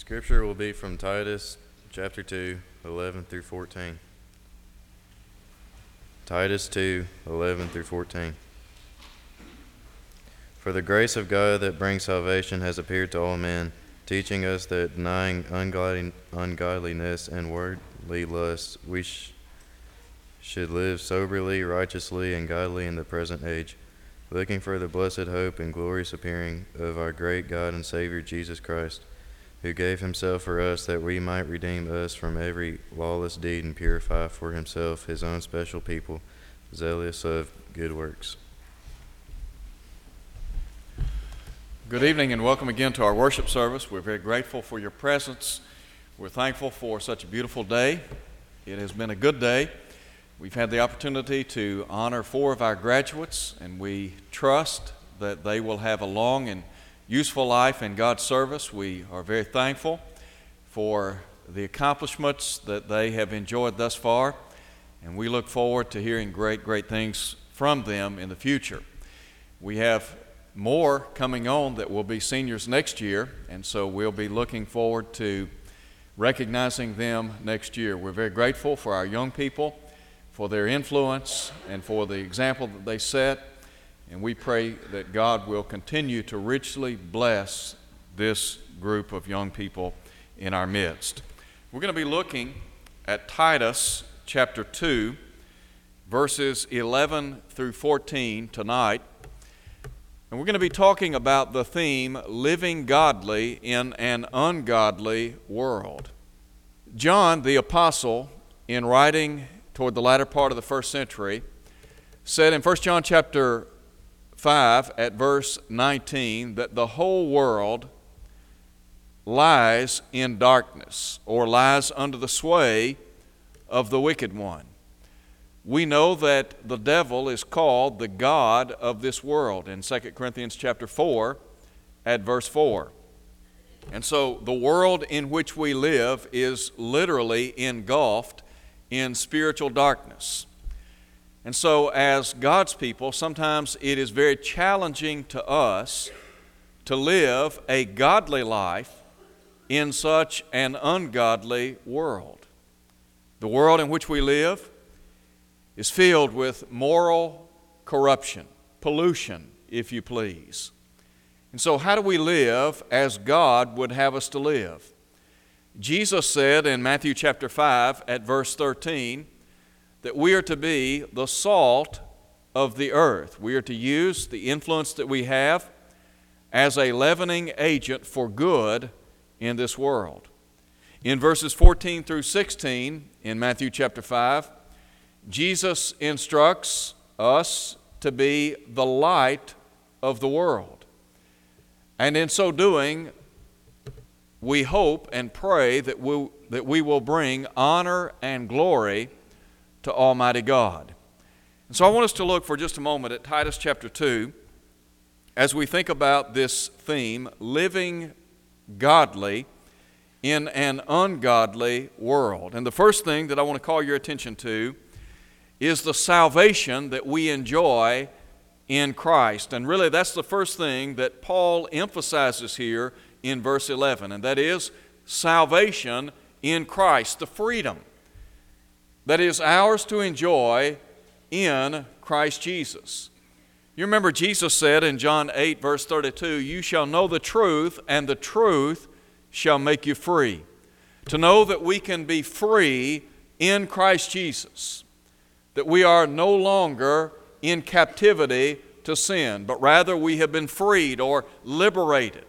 Scripture will be from Titus chapter 2, 11 through 14. Titus 2, 11 through 14. For the grace of God that brings salvation has appeared to all men, teaching us that denying ungodly, ungodliness and worldly lusts, we sh- should live soberly, righteously, and godly in the present age, looking for the blessed hope and glorious appearing of our great God and Savior Jesus Christ who gave himself for us that we might redeem us from every lawless deed and purify for himself his own special people, zealous of good works. Good evening and welcome again to our worship service. We're very grateful for your presence. We're thankful for such a beautiful day. It has been a good day. We've had the opportunity to honor four of our graduates, and we trust that they will have a long and useful life in God's service. We are very thankful for the accomplishments that they have enjoyed thus far, and we look forward to hearing great, great things from them in the future. We have more coming on that will be seniors next year, and so we'll be looking forward to recognizing them next year. We're very grateful for our young people, for their influence, and for the example that they set and we pray that God will continue to richly bless this group of young people in our midst. We're going to be looking at Titus chapter 2, verses 11 through 14 tonight. And we're going to be talking about the theme living godly in an ungodly world. John the Apostle, in writing toward the latter part of the first century, said in 1 John chapter 5 at verse 19 that the whole world lies in darkness or lies under the sway of the wicked one. We know that the devil is called the god of this world in 2 Corinthians chapter 4 at verse 4. And so the world in which we live is literally engulfed in spiritual darkness. And so, as God's people, sometimes it is very challenging to us to live a godly life in such an ungodly world. The world in which we live is filled with moral corruption, pollution, if you please. And so, how do we live as God would have us to live? Jesus said in Matthew chapter 5 at verse 13, that we are to be the salt of the earth. We are to use the influence that we have as a leavening agent for good in this world. In verses 14 through 16 in Matthew chapter 5, Jesus instructs us to be the light of the world. And in so doing, we hope and pray that we, that we will bring honor and glory to Almighty God. And so I want us to look for just a moment at Titus chapter 2 as we think about this theme living godly in an ungodly world. And the first thing that I want to call your attention to is the salvation that we enjoy in Christ. And really, that's the first thing that Paul emphasizes here in verse 11, and that is salvation in Christ, the freedom that is ours to enjoy in Christ Jesus. You remember Jesus said in John 8, verse 32, You shall know the truth, and the truth shall make you free. To know that we can be free in Christ Jesus, that we are no longer in captivity to sin, but rather we have been freed or liberated.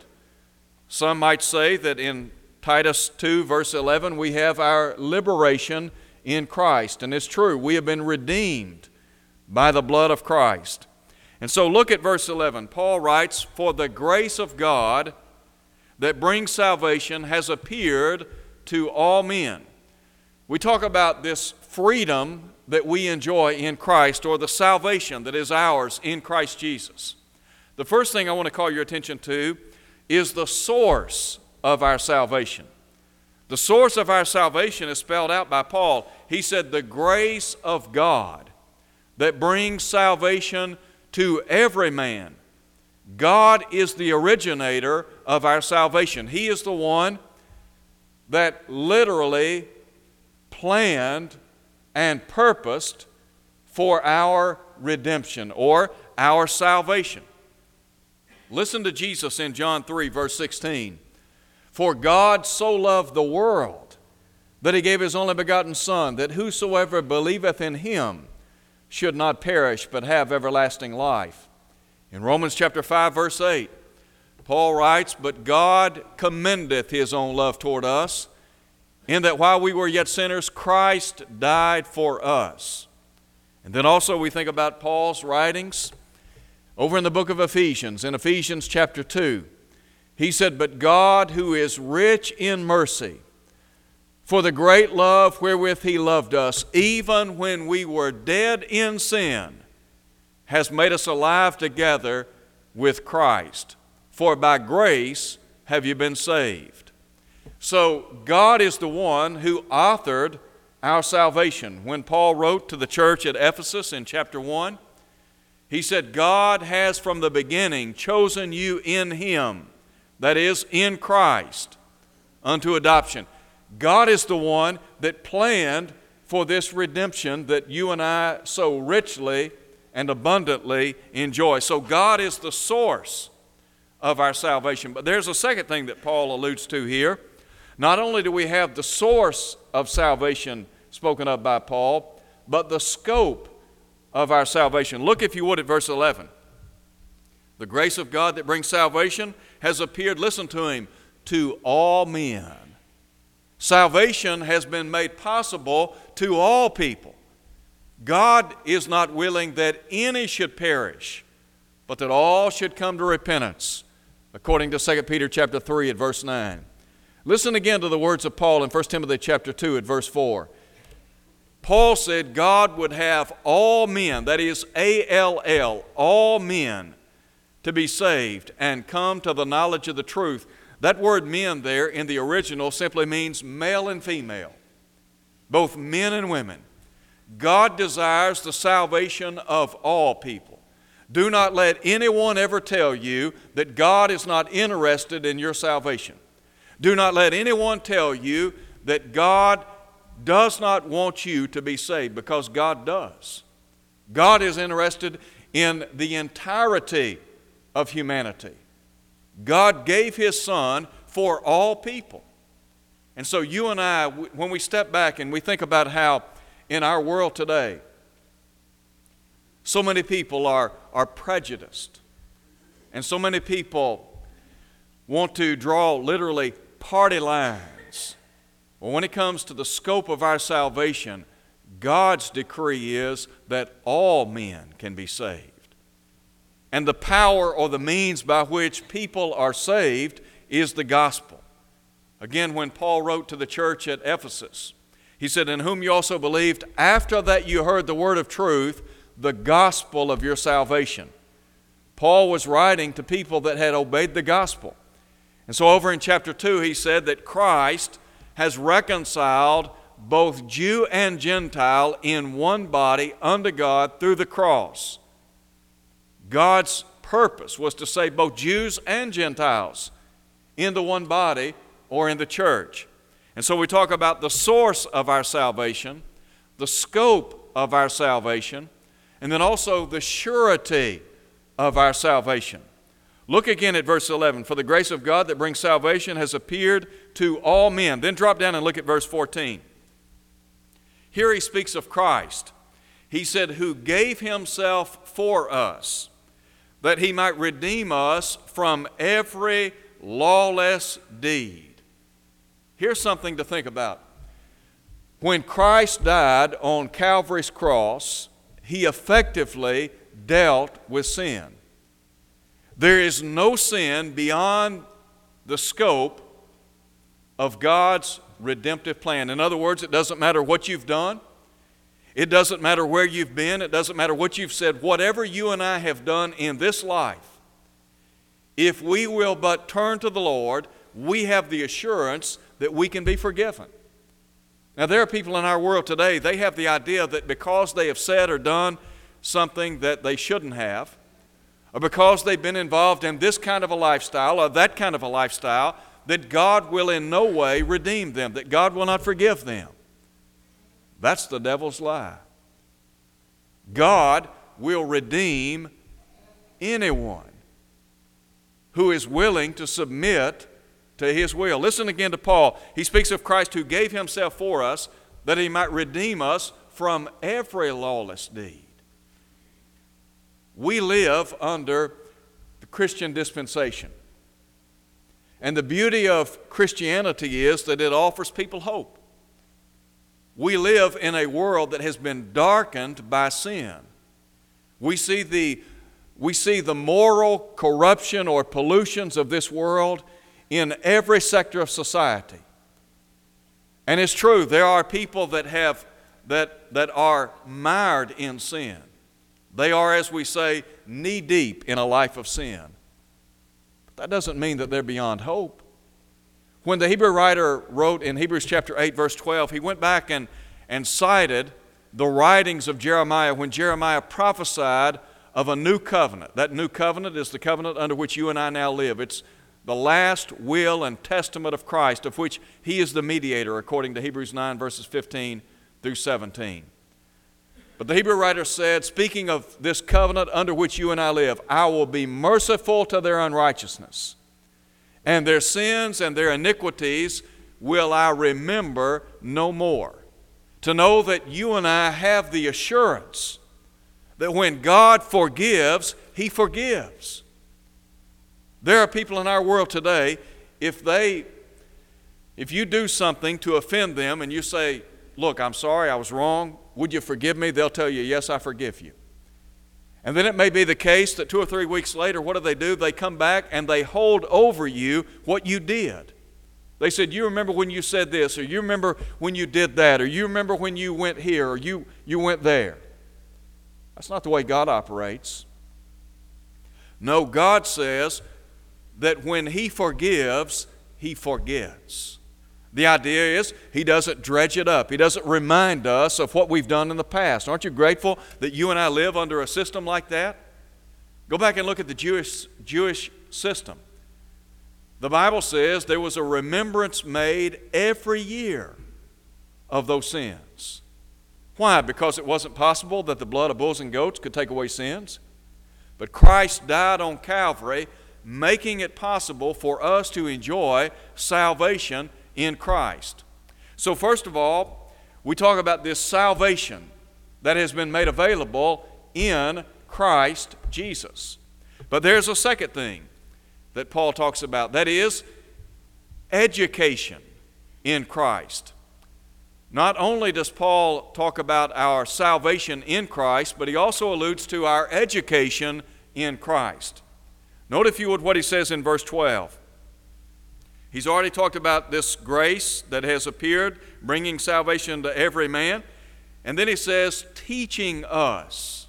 Some might say that in Titus 2, verse 11, we have our liberation in Christ. And it's true, we have been redeemed by the blood of Christ. And so look at verse 11. Paul writes, For the grace of God that brings salvation has appeared to all men. We talk about this freedom that we enjoy in Christ or the salvation that is ours in Christ Jesus. The first thing I want to call your attention to is the source of our salvation. The source of our salvation is spelled out by Paul. He said, The grace of God that brings salvation to every man. God is the originator of our salvation. He is the one that literally planned and purposed for our redemption or our salvation. Listen to Jesus in John 3, verse 16. For God so loved the world that he gave his only begotten Son, that whosoever believeth in him should not perish, but have everlasting life. In Romans chapter 5, verse 8, Paul writes, But God commendeth his own love toward us, in that while we were yet sinners, Christ died for us. And then also we think about Paul's writings over in the book of Ephesians, in Ephesians chapter 2. He said, But God, who is rich in mercy, for the great love wherewith He loved us, even when we were dead in sin, has made us alive together with Christ. For by grace have you been saved. So, God is the one who authored our salvation. When Paul wrote to the church at Ephesus in chapter 1, he said, God has from the beginning chosen you in Him, that is, in Christ, unto adoption. God is the one that planned for this redemption that you and I so richly and abundantly enjoy. So, God is the source of our salvation. But there's a second thing that Paul alludes to here. Not only do we have the source of salvation spoken of by Paul, but the scope of our salvation. Look, if you would, at verse 11. The grace of God that brings salvation has appeared, listen to him, to all men. Salvation has been made possible to all people. God is not willing that any should perish, but that all should come to repentance, according to 2 Peter chapter 3 at verse 9. Listen again to the words of Paul in 1 Timothy chapter 2 at verse 4. Paul said God would have all men, that is A L L, all men, to be saved and come to the knowledge of the truth. That word men there in the original simply means male and female, both men and women. God desires the salvation of all people. Do not let anyone ever tell you that God is not interested in your salvation. Do not let anyone tell you that God does not want you to be saved because God does. God is interested in the entirety of humanity. God gave His Son for all people. And so, you and I, when we step back and we think about how in our world today, so many people are, are prejudiced, and so many people want to draw literally party lines. Well, when it comes to the scope of our salvation, God's decree is that all men can be saved. And the power or the means by which people are saved is the gospel. Again, when Paul wrote to the church at Ephesus, he said, In whom you also believed, after that you heard the word of truth, the gospel of your salvation. Paul was writing to people that had obeyed the gospel. And so, over in chapter 2, he said that Christ has reconciled both Jew and Gentile in one body unto God through the cross. God's purpose was to save both Jews and Gentiles in the one body or in the church. And so we talk about the source of our salvation, the scope of our salvation, and then also the surety of our salvation. Look again at verse 11. For the grace of God that brings salvation has appeared to all men. Then drop down and look at verse 14. Here he speaks of Christ. He said, Who gave himself for us that he might redeem us from every lawless deed. Here's something to think about. When Christ died on Calvary's cross, he effectively dealt with sin. There is no sin beyond the scope of God's redemptive plan. In other words, it doesn't matter what you've done, it doesn't matter where you've been, it doesn't matter what you've said, whatever you and I have done in this life, if we will but turn to the Lord, we have the assurance that we can be forgiven. Now, there are people in our world today, they have the idea that because they have said or done something that they shouldn't have, or because they've been involved in this kind of a lifestyle or that kind of a lifestyle, that God will in no way redeem them, that God will not forgive them. That's the devil's lie. God will redeem anyone who is willing to submit to his will. Listen again to Paul. He speaks of Christ who gave himself for us that he might redeem us from every lawless deed. We live under the Christian dispensation. And the beauty of Christianity is that it offers people hope. We live in a world that has been darkened by sin. We see the, we see the moral corruption or pollutions of this world in every sector of society. And it's true, there are people that have that, that are mired in sin. They are, as we say, knee deep in a life of sin. But that doesn't mean that they're beyond hope. When the Hebrew writer wrote in Hebrews chapter 8, verse 12, he went back and, and cited the writings of Jeremiah when Jeremiah prophesied of a new covenant. That new covenant is the covenant under which you and I now live. It's the last will and testament of Christ, of which he is the mediator, according to Hebrews 9, verses 15 through 17. But the Hebrew writer said, speaking of this covenant under which you and I live, I will be merciful to their unrighteousness, and their sins and their iniquities will I remember no more. To know that you and I have the assurance that when God forgives, He forgives. There are people in our world today, if they if you do something to offend them and you say, Look, I'm sorry, I was wrong, would you forgive me? They'll tell you, Yes, I forgive you. And then it may be the case that two or three weeks later, what do they do? They come back and they hold over you what you did. They said, You remember when you said this, or you remember when you did that, or you remember when you went here, or you, you went there. That's not the way God operates. No, God says that when He forgives, He forgets. The idea is He doesn't dredge it up, He doesn't remind us of what we've done in the past. Aren't you grateful that you and I live under a system like that? Go back and look at the Jewish, Jewish system. The Bible says there was a remembrance made every year of those sins. Why? Because it wasn't possible that the blood of bulls and goats could take away sins. But Christ died on Calvary, making it possible for us to enjoy salvation in Christ. So, first of all, we talk about this salvation that has been made available in Christ Jesus. But there's a second thing that Paul talks about that is education in Christ. Not only does Paul talk about our salvation in Christ, but he also alludes to our education in Christ. Note, if you would, what he says in verse 12. He's already talked about this grace that has appeared, bringing salvation to every man. And then he says, teaching us.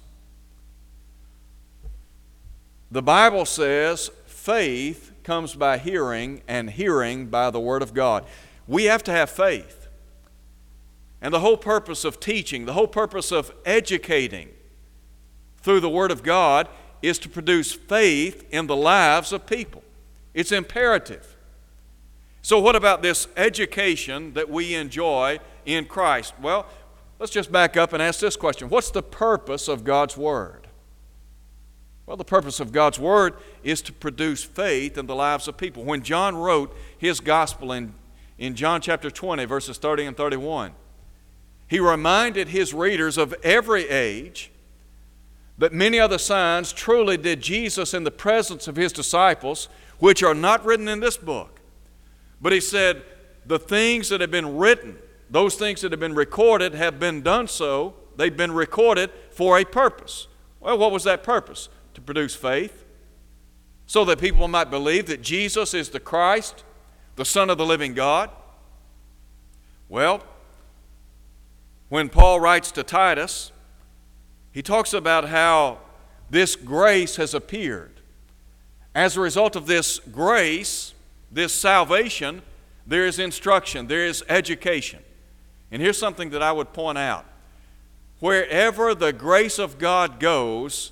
The Bible says faith comes by hearing, and hearing by the Word of God. We have to have faith. And the whole purpose of teaching, the whole purpose of educating through the Word of God is to produce faith in the lives of people. It's imperative. So, what about this education that we enjoy in Christ? Well, let's just back up and ask this question What's the purpose of God's Word? Well, the purpose of God's Word is to produce faith in the lives of people. When John wrote his gospel in, in John chapter 20, verses 30 and 31, he reminded his readers of every age that many other signs truly did Jesus in the presence of his disciples, which are not written in this book. But he said, the things that have been written, those things that have been recorded, have been done so. They've been recorded for a purpose. Well, what was that purpose? To produce faith, so that people might believe that Jesus is the Christ, the Son of the living God. Well, when Paul writes to Titus, he talks about how this grace has appeared. As a result of this grace, this salvation, there is instruction, there is education. And here's something that I would point out wherever the grace of God goes,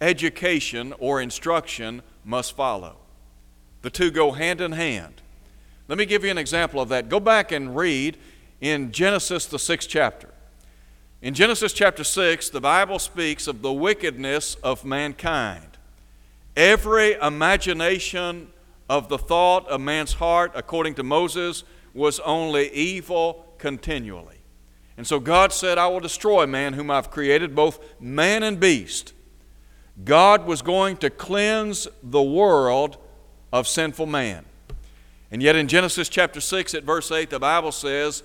education or instruction must follow. The two go hand in hand. Let me give you an example of that. Go back and read in Genesis, the sixth chapter. In Genesis chapter 6, the Bible speaks of the wickedness of mankind. Every imagination of the thought of man's heart, according to Moses, was only evil continually. And so God said, I will destroy man whom I've created, both man and beast. God was going to cleanse the world of sinful man. And yet in Genesis chapter 6 at verse 8, the Bible says,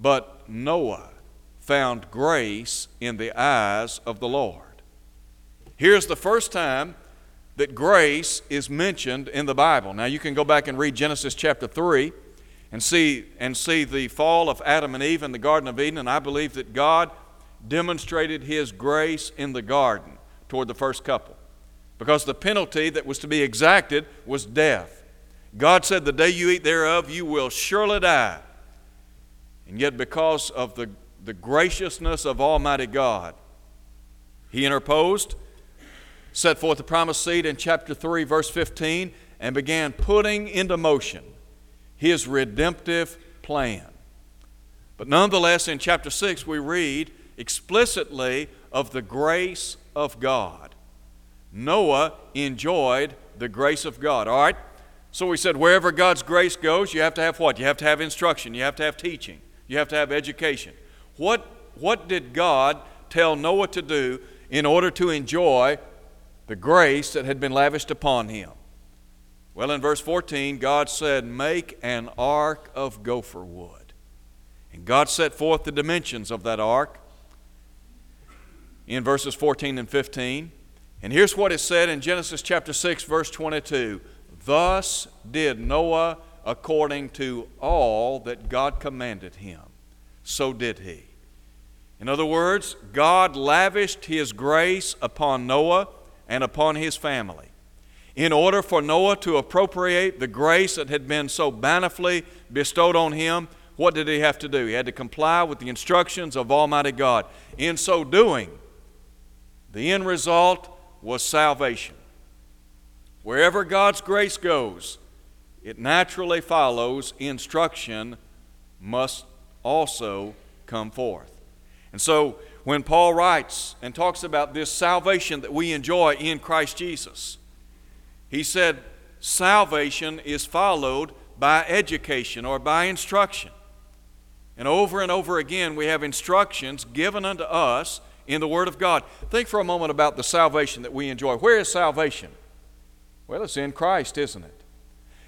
But Noah found grace in the eyes of the Lord. Here's the first time that grace is mentioned in the Bible. Now you can go back and read Genesis chapter 3 and see, and see the fall of Adam and Eve in the Garden of Eden, and I believe that God demonstrated His grace in the garden toward the first couple. Because the penalty that was to be exacted was death. God said, The day you eat thereof, you will surely die. And yet, because of the, the graciousness of Almighty God, He interposed, set forth the promised seed in chapter 3, verse 15, and began putting into motion his redemptive plan. But nonetheless, in chapter 6, we read explicitly of the grace of God. Noah enjoyed the grace of God. All right? So we said wherever God's grace goes, you have to have what? You have to have instruction, you have to have teaching, you have to have education. What, what did God tell Noah to do in order to enjoy the grace that had been lavished upon him? Well, in verse 14, God said, Make an ark of gopher wood. And God set forth the dimensions of that ark in verses 14 and 15. And here's what is said in Genesis chapter 6, verse 22 Thus did Noah according to all that God commanded him. So did he. In other words, God lavished his grace upon Noah and upon his family in order for Noah to appropriate the grace that had been so bountifully bestowed on him, what did he have to do? He had to comply with the instructions of Almighty God. In so doing, the end result was salvation. Wherever God's grace goes, it naturally follows instruction must also come forth. And so, when Paul writes and talks about this salvation that we enjoy in Christ Jesus, he said salvation is followed by education or by instruction. And over and over again, we have instructions given unto us in the Word of God. Think for a moment about the salvation that we enjoy. Where is salvation? Well, it's in Christ, isn't it?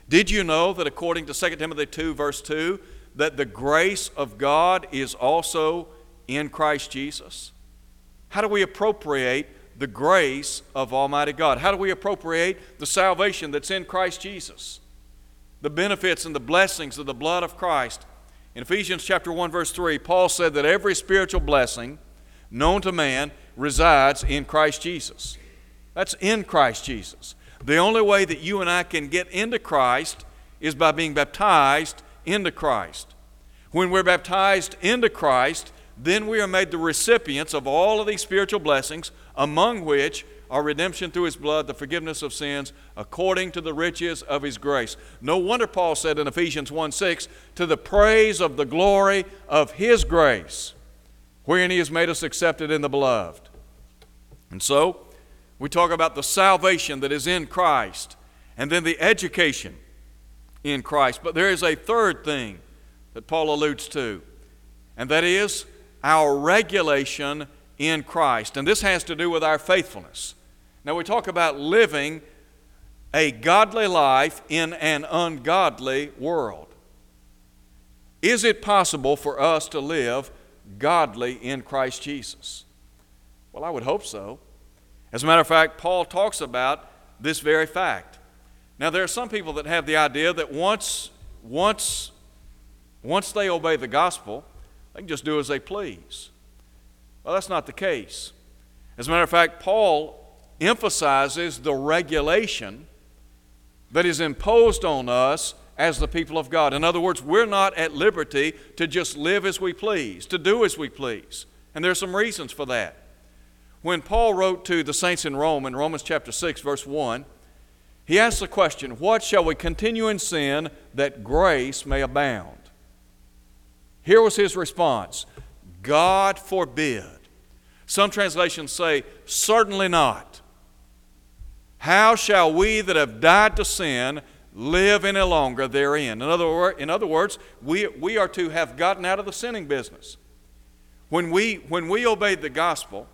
Did you know that according to 2 Timothy 2, verse 2, that the grace of God is also in Christ Jesus? How do we appropriate the grace of Almighty God. How do we appropriate the salvation that's in Christ Jesus? The benefits and the blessings of the blood of Christ. In Ephesians chapter 1 verse 3, Paul said that every spiritual blessing known to man resides in Christ Jesus. That's in Christ Jesus. The only way that you and I can get into Christ is by being baptized into Christ. When we're baptized into Christ, then we are made the recipients of all of these spiritual blessings, among which are redemption through his blood, the forgiveness of sins, according to the riches of his grace. No wonder Paul said in Ephesians 1 6, to the praise of the glory of his grace, wherein he has made us accepted in the beloved. And so, we talk about the salvation that is in Christ, and then the education in Christ. But there is a third thing that Paul alludes to, and that is our regulation in Christ. And this has to do with our faithfulness. Now, we talk about living a godly life in an ungodly world. Is it possible for us to live godly in Christ Jesus? Well, I would hope so. As a matter of fact, Paul talks about this very fact. Now, there are some people that have the idea that once, once, once they obey the gospel, they can just do as they please. Well, that's not the case. As a matter of fact, Paul emphasizes the regulation that is imposed on us as the people of God. In other words, we're not at liberty to just live as we please, to do as we please. And there's some reasons for that. When Paul wrote to the saints in Rome in Romans chapter 6 verse 1, He asks the question, What shall we continue in sin that grace may abound? Here was his response God forbid. Some translations say, Certainly not. How shall we that have died to sin live any longer therein? In other, in other words, we, we are to have gotten out of the sinning business. When we, when we obeyed the gospel,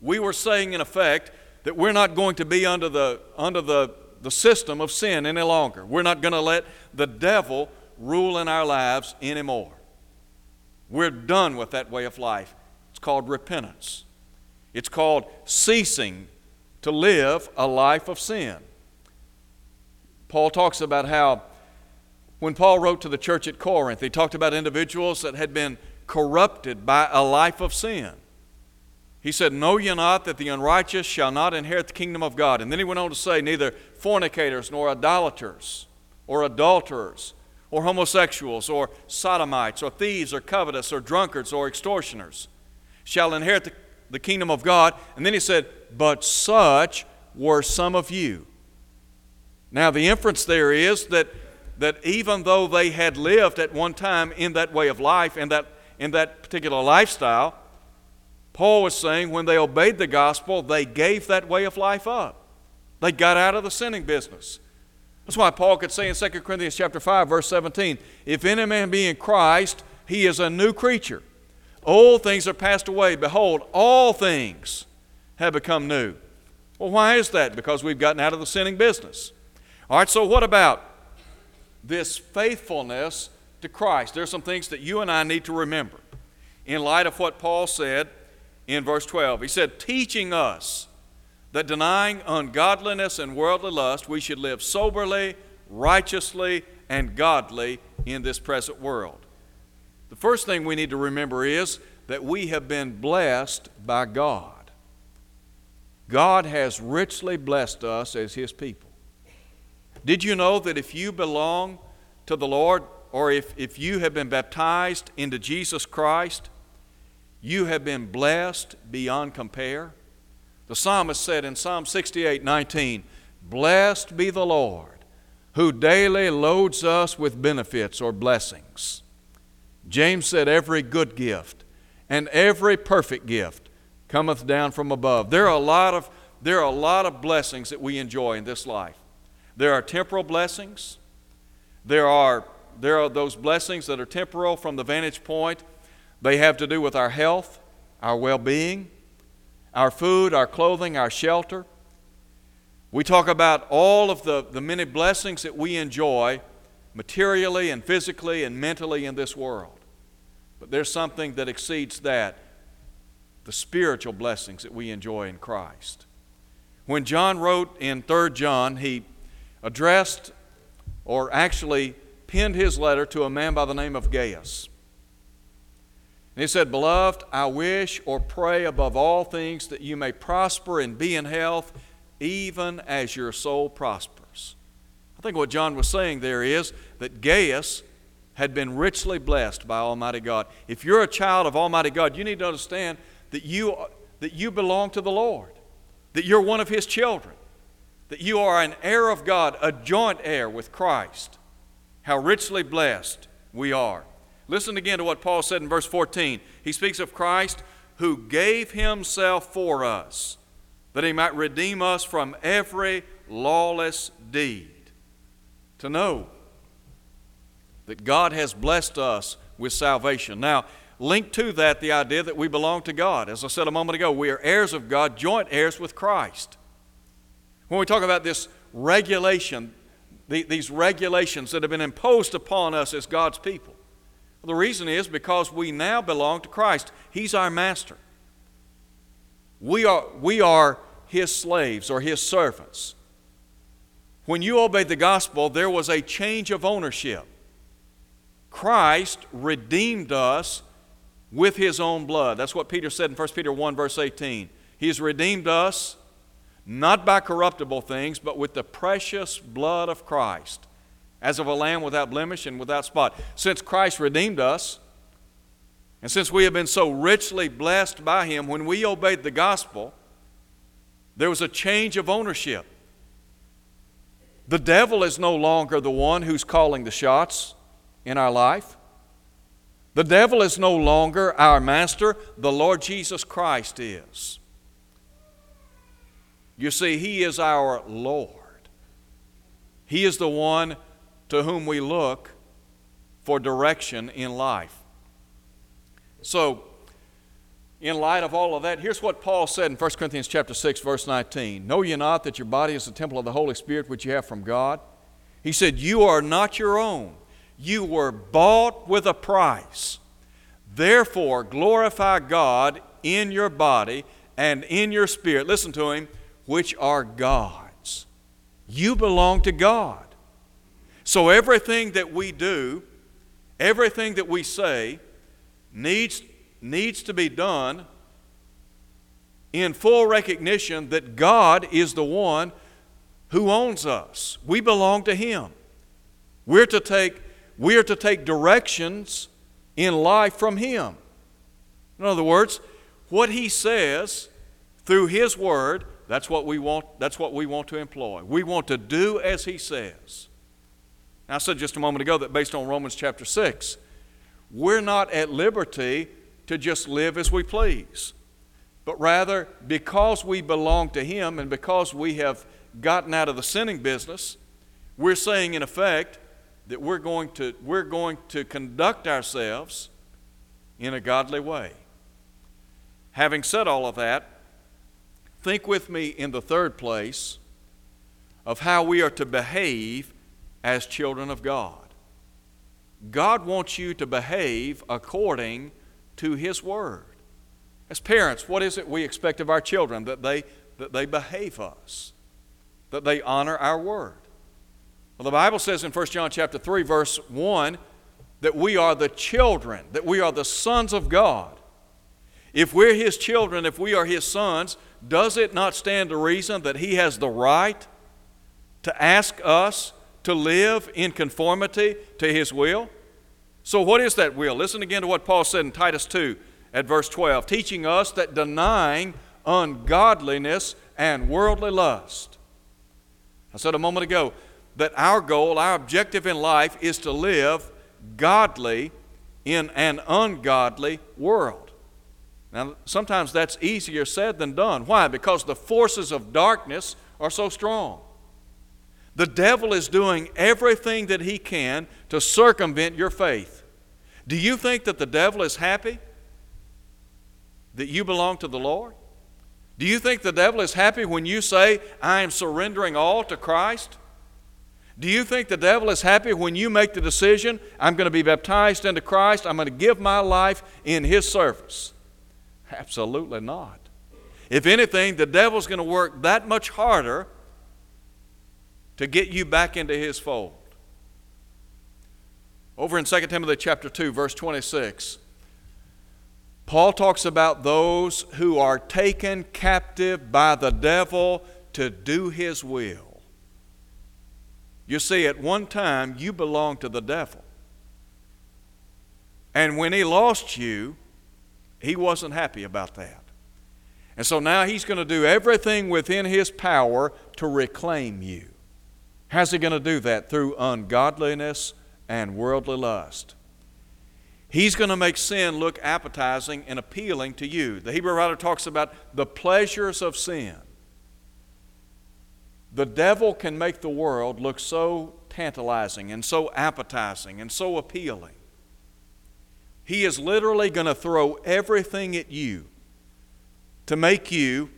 we were saying, in effect, that we're not going to be under the, under the, the system of sin any longer. We're not going to let the devil rule in our lives anymore. We're done with that way of life. It's called repentance, it's called ceasing to live a life of sin. Paul talks about how, when Paul wrote to the church at Corinth, he talked about individuals that had been corrupted by a life of sin. He said, Know ye not that the unrighteous shall not inherit the kingdom of God? And then he went on to say, Neither fornicators, nor idolaters, or adulterers, or homosexuals, or sodomites, or thieves, or covetous, or drunkards, or extortioners shall inherit the, the kingdom of God. And then he said, But such were some of you. Now, the inference there is that, that even though they had lived at one time in that way of life, in that, in that particular lifestyle, Paul was saying when they obeyed the gospel, they gave that way of life up. They got out of the sinning business. That's why Paul could say in 2 Corinthians chapter 5, verse 17, if any man be in Christ, he is a new creature. Old things are passed away. Behold, all things have become new. Well, why is that? Because we've gotten out of the sinning business. All right, so what about this faithfulness to Christ? There are some things that you and I need to remember in light of what Paul said in verse 12. He said, teaching us that denying ungodliness and worldly lust, we should live soberly, righteously, and godly in this present world. The first thing we need to remember is that we have been blessed by God. God has richly blessed us as His people. Did you know that if you belong to the Lord, or if, if you have been baptized into Jesus Christ, you have been blessed beyond compare? The psalmist said in Psalm 68 19, Blessed be the Lord, who daily loads us with benefits or blessings. James said, Every good gift and every perfect gift cometh down from above. There are a lot of, there are a lot of blessings that we enjoy in this life. There are temporal blessings. There are, there are those blessings that are temporal from the vantage point. They have to do with our health, our well being, our food, our clothing, our shelter. We talk about all of the, the many blessings that we enjoy materially and physically and mentally in this world. But there's something that exceeds that the spiritual blessings that we enjoy in Christ. When John wrote in 3 John, he addressed or actually penned his letter to a man by the name of Gaius. And he said, Beloved, I wish or pray above all things that you may prosper and be in health, even as your soul prospers. I think what John was saying there is that Gaius had been richly blessed by Almighty God. If you're a child of Almighty God, you need to understand that you, that you belong to the Lord, that you're one of His children, that you are an heir of God, a joint heir with Christ. How richly blessed we are. Listen again to what Paul said in verse 14. He speaks of Christ who gave himself for us that he might redeem us from every lawless deed. To know that God has blessed us with salvation. Now, link to that the idea that we belong to God. As I said a moment ago, we are heirs of God, joint heirs with Christ. When we talk about this regulation, the, these regulations that have been imposed upon us as God's people, the reason is because we now belong to Christ. He's our master. We are, we are His slaves or His servants. When you obeyed the gospel, there was a change of ownership. Christ redeemed us with His own blood. That's what Peter said in 1 Peter 1, verse 18. He has redeemed us not by corruptible things, but with the precious blood of Christ as of a lamb without blemish and without spot. Since Christ redeemed us, and since we have been so richly blessed by Him, when we obeyed the gospel, there was a change of ownership. The devil is no longer the one who's calling the shots in our life. The devil is no longer our master, the Lord Jesus Christ is. You see, He is our Lord. He is the one to whom we look for direction in life. So, in light of all of that, here's what Paul said in 1 Corinthians chapter 6, verse 19. Know ye not that your body is the temple of the Holy Spirit which you have from God? He said, You are not your own. You were bought with a price. Therefore, glorify God in your body and in your spirit. Listen to him, which are God's. You belong to God. So everything that we do, everything that we say, needs, needs to be done in full recognition that God is the one who owns us. We belong to Him. We're to take, we are to take directions in life from Him. In other words, what He says through His Word, that's what we want, that's what we want to employ. We want to do as He says. I said just a moment ago that based on Romans chapter 6, we're not at liberty to just live as we please, but rather because we belong to Him and because we have gotten out of the sinning business, we're saying in effect that we're going to, we're going to conduct ourselves in a godly way. Having said all of that, think with me in the third place of how we are to behave as children of God. God wants you to behave according to His Word. As parents, what is it we expect of our children? That they, that they behave us, that they honor our Word. Well, the Bible says in 1 John chapter 3, verse 1, that we are the children, that we are the sons of God. If we're His children, if we are His sons, does it not stand to reason that He has the right to ask us to live in conformity to His will? So, what is that will? Listen again to what Paul said in Titus 2 at verse 12, teaching us that denying ungodliness and worldly lust. I said a moment ago that our goal, our objective in life is to live godly in an ungodly world. Now, sometimes that's easier said than done. Why? Because the forces of darkness are so strong. The devil is doing everything that he can to circumvent your faith. Do you think that the devil is happy that you belong to the Lord? Do you think the devil is happy when you say, I am surrendering all to Christ? Do you think the devil is happy when you make the decision, I'm going to be baptized into Christ, I'm going to give my life in his service? Absolutely not. If anything, the devil's going to work that much harder to get you back into his fold. Over in 2 Timothy chapter 2 verse 26, Paul talks about those who are taken captive by the devil to do his will. You see, at one time you belonged to the devil. And when he lost you, he wasn't happy about that. And so now he's going to do everything within his power to reclaim you. How's he going to do that? Through ungodliness and worldly lust. He's going to make sin look appetizing and appealing to you. The Hebrew writer talks about the pleasures of sin. The devil can make the world look so tantalizing and so appetizing and so appealing. He is literally going to throw everything at you to make you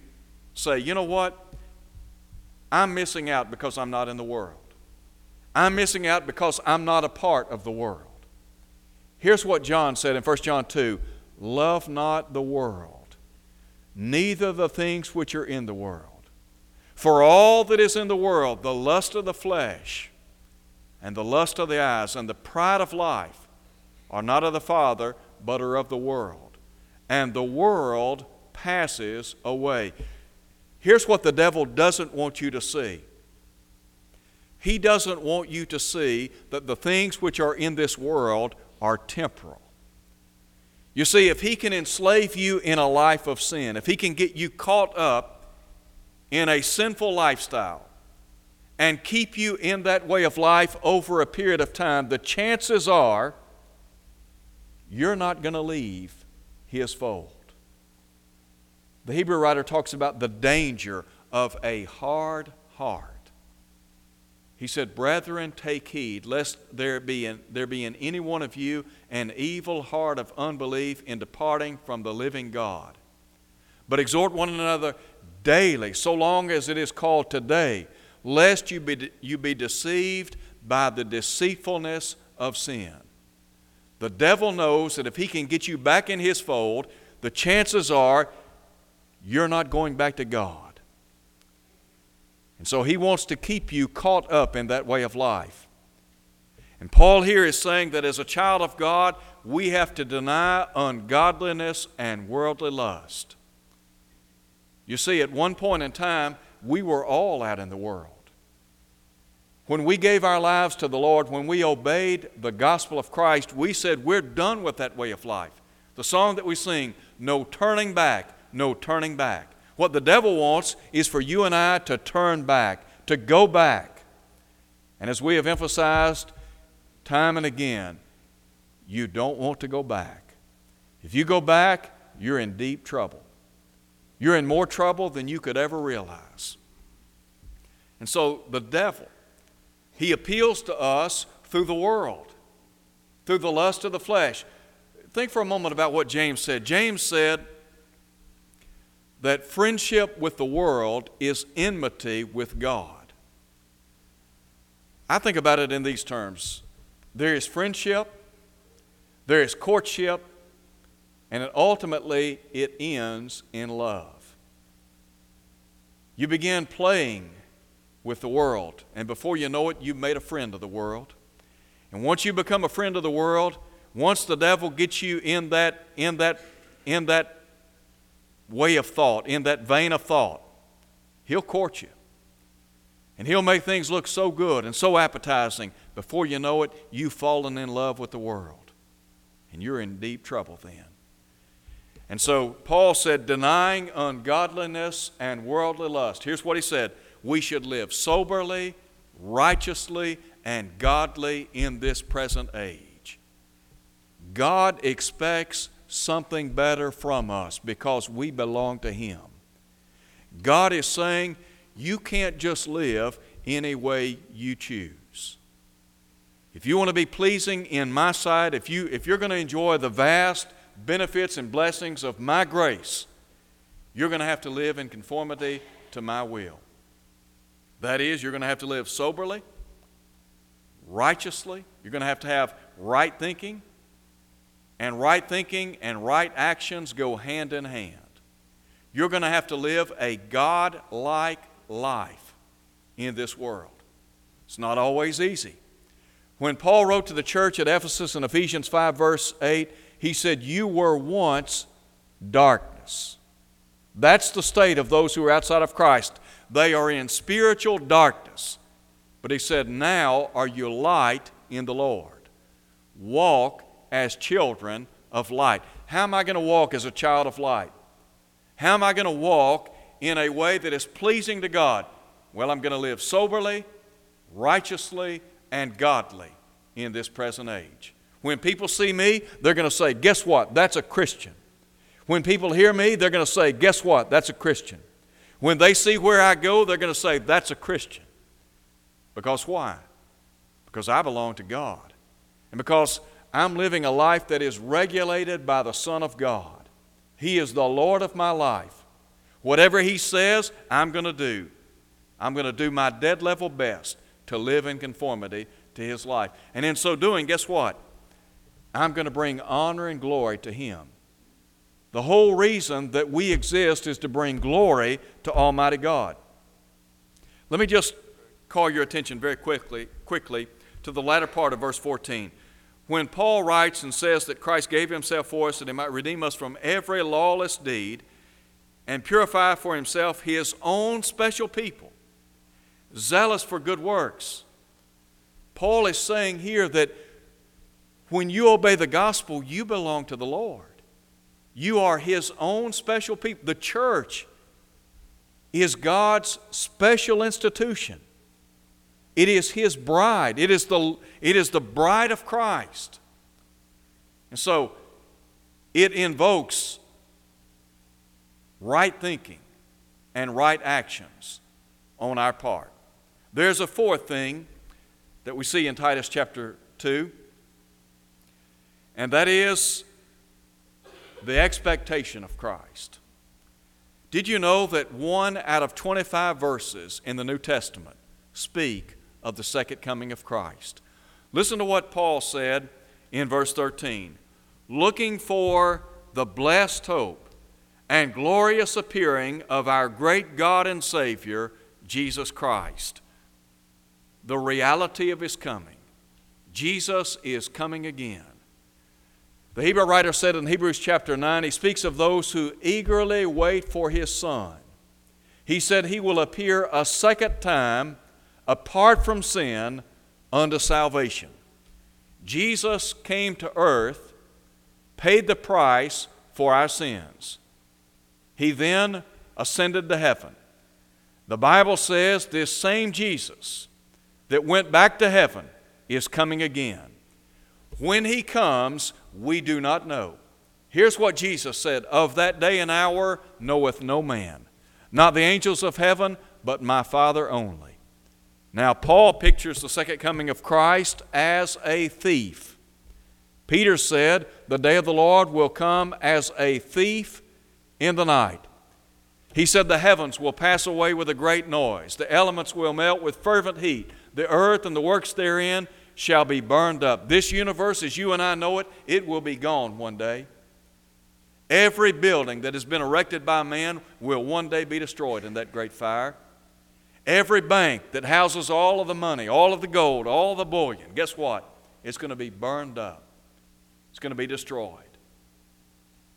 say, you know what? I'm missing out because I'm not in the world. I'm missing out because I'm not a part of the world. Here's what John said in 1 John 2 Love not the world, neither the things which are in the world. For all that is in the world, the lust of the flesh, and the lust of the eyes, and the pride of life, are not of the Father, but are of the world. And the world passes away. Here's what the devil doesn't want you to see. He doesn't want you to see that the things which are in this world are temporal. You see, if he can enslave you in a life of sin, if he can get you caught up in a sinful lifestyle, and keep you in that way of life over a period of time, the chances are you're not going to leave his fold. The Hebrew writer talks about the danger of a hard heart. He said, Brethren, take heed, lest there be, in, there be in any one of you an evil heart of unbelief in departing from the living God. But exhort one another daily, so long as it is called today, lest you be, you be deceived by the deceitfulness of sin. The devil knows that if he can get you back in his fold, the chances are you're not going back to God. And so he wants to keep you caught up in that way of life. And Paul here is saying that as a child of God, we have to deny ungodliness and worldly lust. You see, at one point in time, we were all out in the world. When we gave our lives to the Lord, when we obeyed the gospel of Christ, we said, We're done with that way of life. The song that we sing, No turning back, no turning back. What the devil wants is for you and I to turn back, to go back. And as we have emphasized time and again, you don't want to go back. If you go back, you're in deep trouble. You're in more trouble than you could ever realize. And so the devil, he appeals to us through the world, through the lust of the flesh. Think for a moment about what James said. James said that friendship with the world is enmity with God. I think about it in these terms there is friendship, there is courtship, and ultimately it ends in love. You begin playing with the world. And before you know it, you've made a friend of the world. And once you become a friend of the world, once the devil gets you in that, in that, in that way of thought, in that vein of thought, he'll court you. And he'll make things look so good and so appetizing. Before you know it, you've fallen in love with the world. And you're in deep trouble then. And so Paul said, denying ungodliness and worldly lust. Here's what he said we should live soberly, righteously, and godly in this present age. God expects something better from us because we belong to Him. God is saying, you can't just live any way you choose. If you want to be pleasing in my sight, if, you, if you're going to enjoy the vast benefits and blessings of my grace, you're going to have to live in conformity to my will. That is, you're going to have to live soberly, righteously. You're going to have to have right thinking. And right thinking and right actions go hand in hand. You're going to have to live a God like life in this world. It's not always easy. When Paul wrote to the church at Ephesus in Ephesians 5, verse 8, he said, You were once darkness. That's the state of those who are outside of Christ. They are in spiritual darkness. But he said, Now are you light in the Lord. Walk as children of light. How am I going to walk as a child of light? How am I going to walk in a way that is pleasing to God? Well, I'm going to live soberly, righteously, and godly in this present age. When people see me, they're going to say, Guess what? That's a Christian. When people hear me, they're going to say, Guess what? That's a Christian. When they see where I go, they're going to say, That's a Christian. Because why? Because I belong to God. And because I'm living a life that is regulated by the Son of God. He is the Lord of my life. Whatever He says, I'm going to do. I'm going to do my dead level best to live in conformity to His life. And in so doing, guess what? I'm going to bring honor and glory to Him. The whole reason that we exist is to bring glory to Almighty God. Let me just call your attention very quickly, quickly to the latter part of verse 14. When Paul writes and says that Christ gave himself for us that he might redeem us from every lawless deed and purify for himself his own special people, zealous for good works. Paul is saying here that when you obey the gospel, you belong to the Lord. You are His own special people. The church is God's special institution. It is His bride. It is the, it is the bride of Christ. And so it invokes right thinking and right actions on our part. There's a fourth thing that we see in Titus chapter 2, and that is the expectation of Christ. Did you know that one out of 25 verses in the New Testament speak of the second coming of Christ? Listen to what Paul said in verse 13 looking for the blessed hope and glorious appearing of our great God and Savior, Jesus Christ. The reality of His coming. Jesus is coming again. The Hebrew writer said in Hebrews chapter 9, he speaks of those who eagerly wait for his Son. He said he will appear a second time apart from sin unto salvation. Jesus came to earth, paid the price for our sins. He then ascended to heaven. The Bible says this same Jesus that went back to heaven is coming again. When he comes, we do not know. Here's what Jesus said Of that day and hour knoweth no man, not the angels of heaven, but my Father only. Now, Paul pictures the second coming of Christ as a thief. Peter said, The day of the Lord will come as a thief in the night. He said, The heavens will pass away with a great noise, the elements will melt with fervent heat, the earth and the works therein shall be burned up. This universe, as you and I know it, it will be gone one day. Every building that has been erected by man will one day be destroyed in that great fire. Every bank that houses all of the money, all of the gold, all the bullion, guess what? It's going to be burned up. It's going to be destroyed.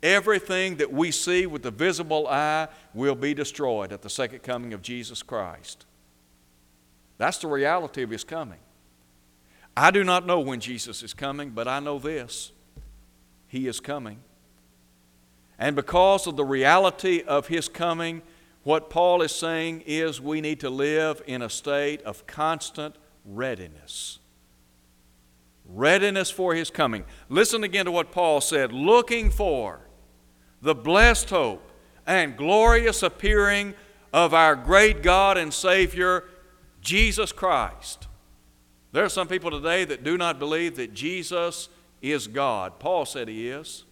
Everything that we see with the visible eye will be destroyed at the second coming of Jesus Christ. That's the reality of His coming. I do not know when Jesus is coming, but I know this He is coming. And because of the reality of His coming, what Paul is saying is we need to live in a state of constant readiness. Readiness for His coming. Listen again to what Paul said looking for the blessed hope and glorious appearing of our great God and Savior, Jesus Christ there are some people today that do not believe that Jesus is God. Paul said he is.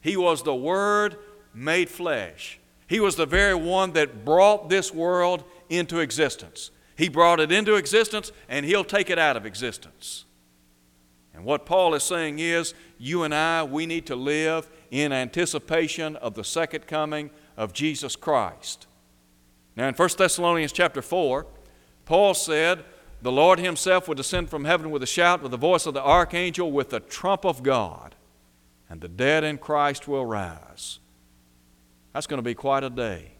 He was the Word made flesh. He was the very one that brought this world into existence. He brought it into existence and He'll take it out of existence. And what Paul is saying is, you and I, we need to live in anticipation of the second coming of Jesus Christ. Now, in 1 Thessalonians chapter 4, Paul said, the Lord Himself will descend from heaven with a shout, with the voice of the archangel, with the trump of God, and the dead in Christ will rise. That's going to be quite a day.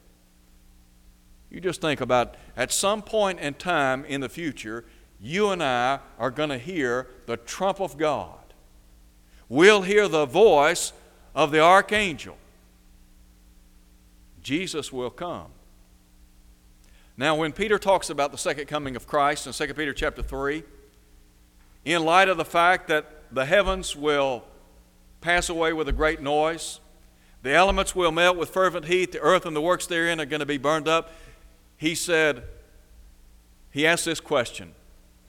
You just think about at some point in time in the future, you and I are going to hear the trump of God. We'll hear the voice of the archangel. Jesus will come. Now, when Peter talks about the second coming of Christ in 2 Peter chapter 3, in light of the fact that the heavens will pass away with a great noise, the elements will melt with fervent heat, the earth and the works therein are going to be burned up, he said, he asked this question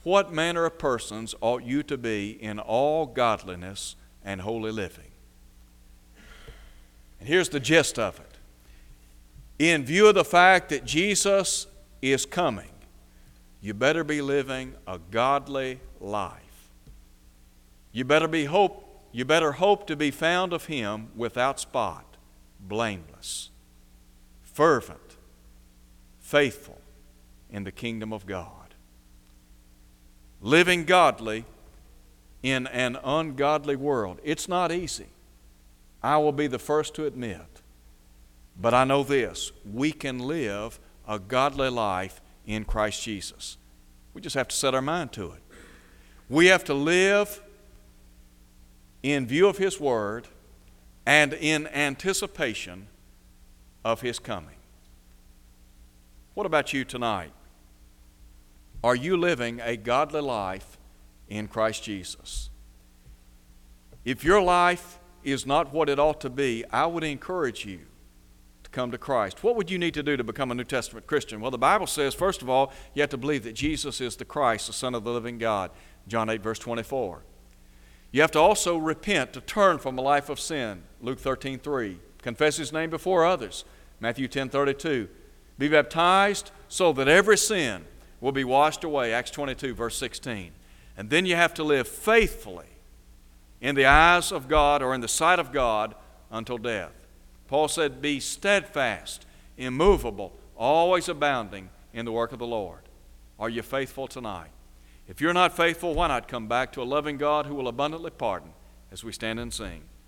What manner of persons ought you to be in all godliness and holy living? And here's the gist of it. In view of the fact that Jesus is coming, you better be living a godly life. You better be hope you better hope to be found of him without spot, blameless, fervent, faithful in the kingdom of God. Living godly in an ungodly world. It's not easy. I will be the first to admit. But I know this we can live a godly life in Christ Jesus. We just have to set our mind to it. We have to live in view of His Word and in anticipation of His coming. What about you tonight? Are you living a godly life in Christ Jesus? If your life is not what it ought to be, I would encourage you to come to Christ. What would you need to do to become a New Testament Christian? Well, the Bible says, first of all, you have to believe that Jesus is the Christ, the Son of the living God. John 8, verse 24. You have to also repent, to turn from a life of sin. Luke 13, 3. Confess his name before others. Matthew 10, 32. Be baptized so that every sin will be washed away. Acts 22, verse 16. And then you have to live faithfully in the eyes of God or in the sight of God until death. Paul said, Be steadfast, immovable, always abounding in the work of the Lord. Are you faithful tonight? If you're not faithful, why not come back to a loving God who will abundantly pardon as we stand and sing?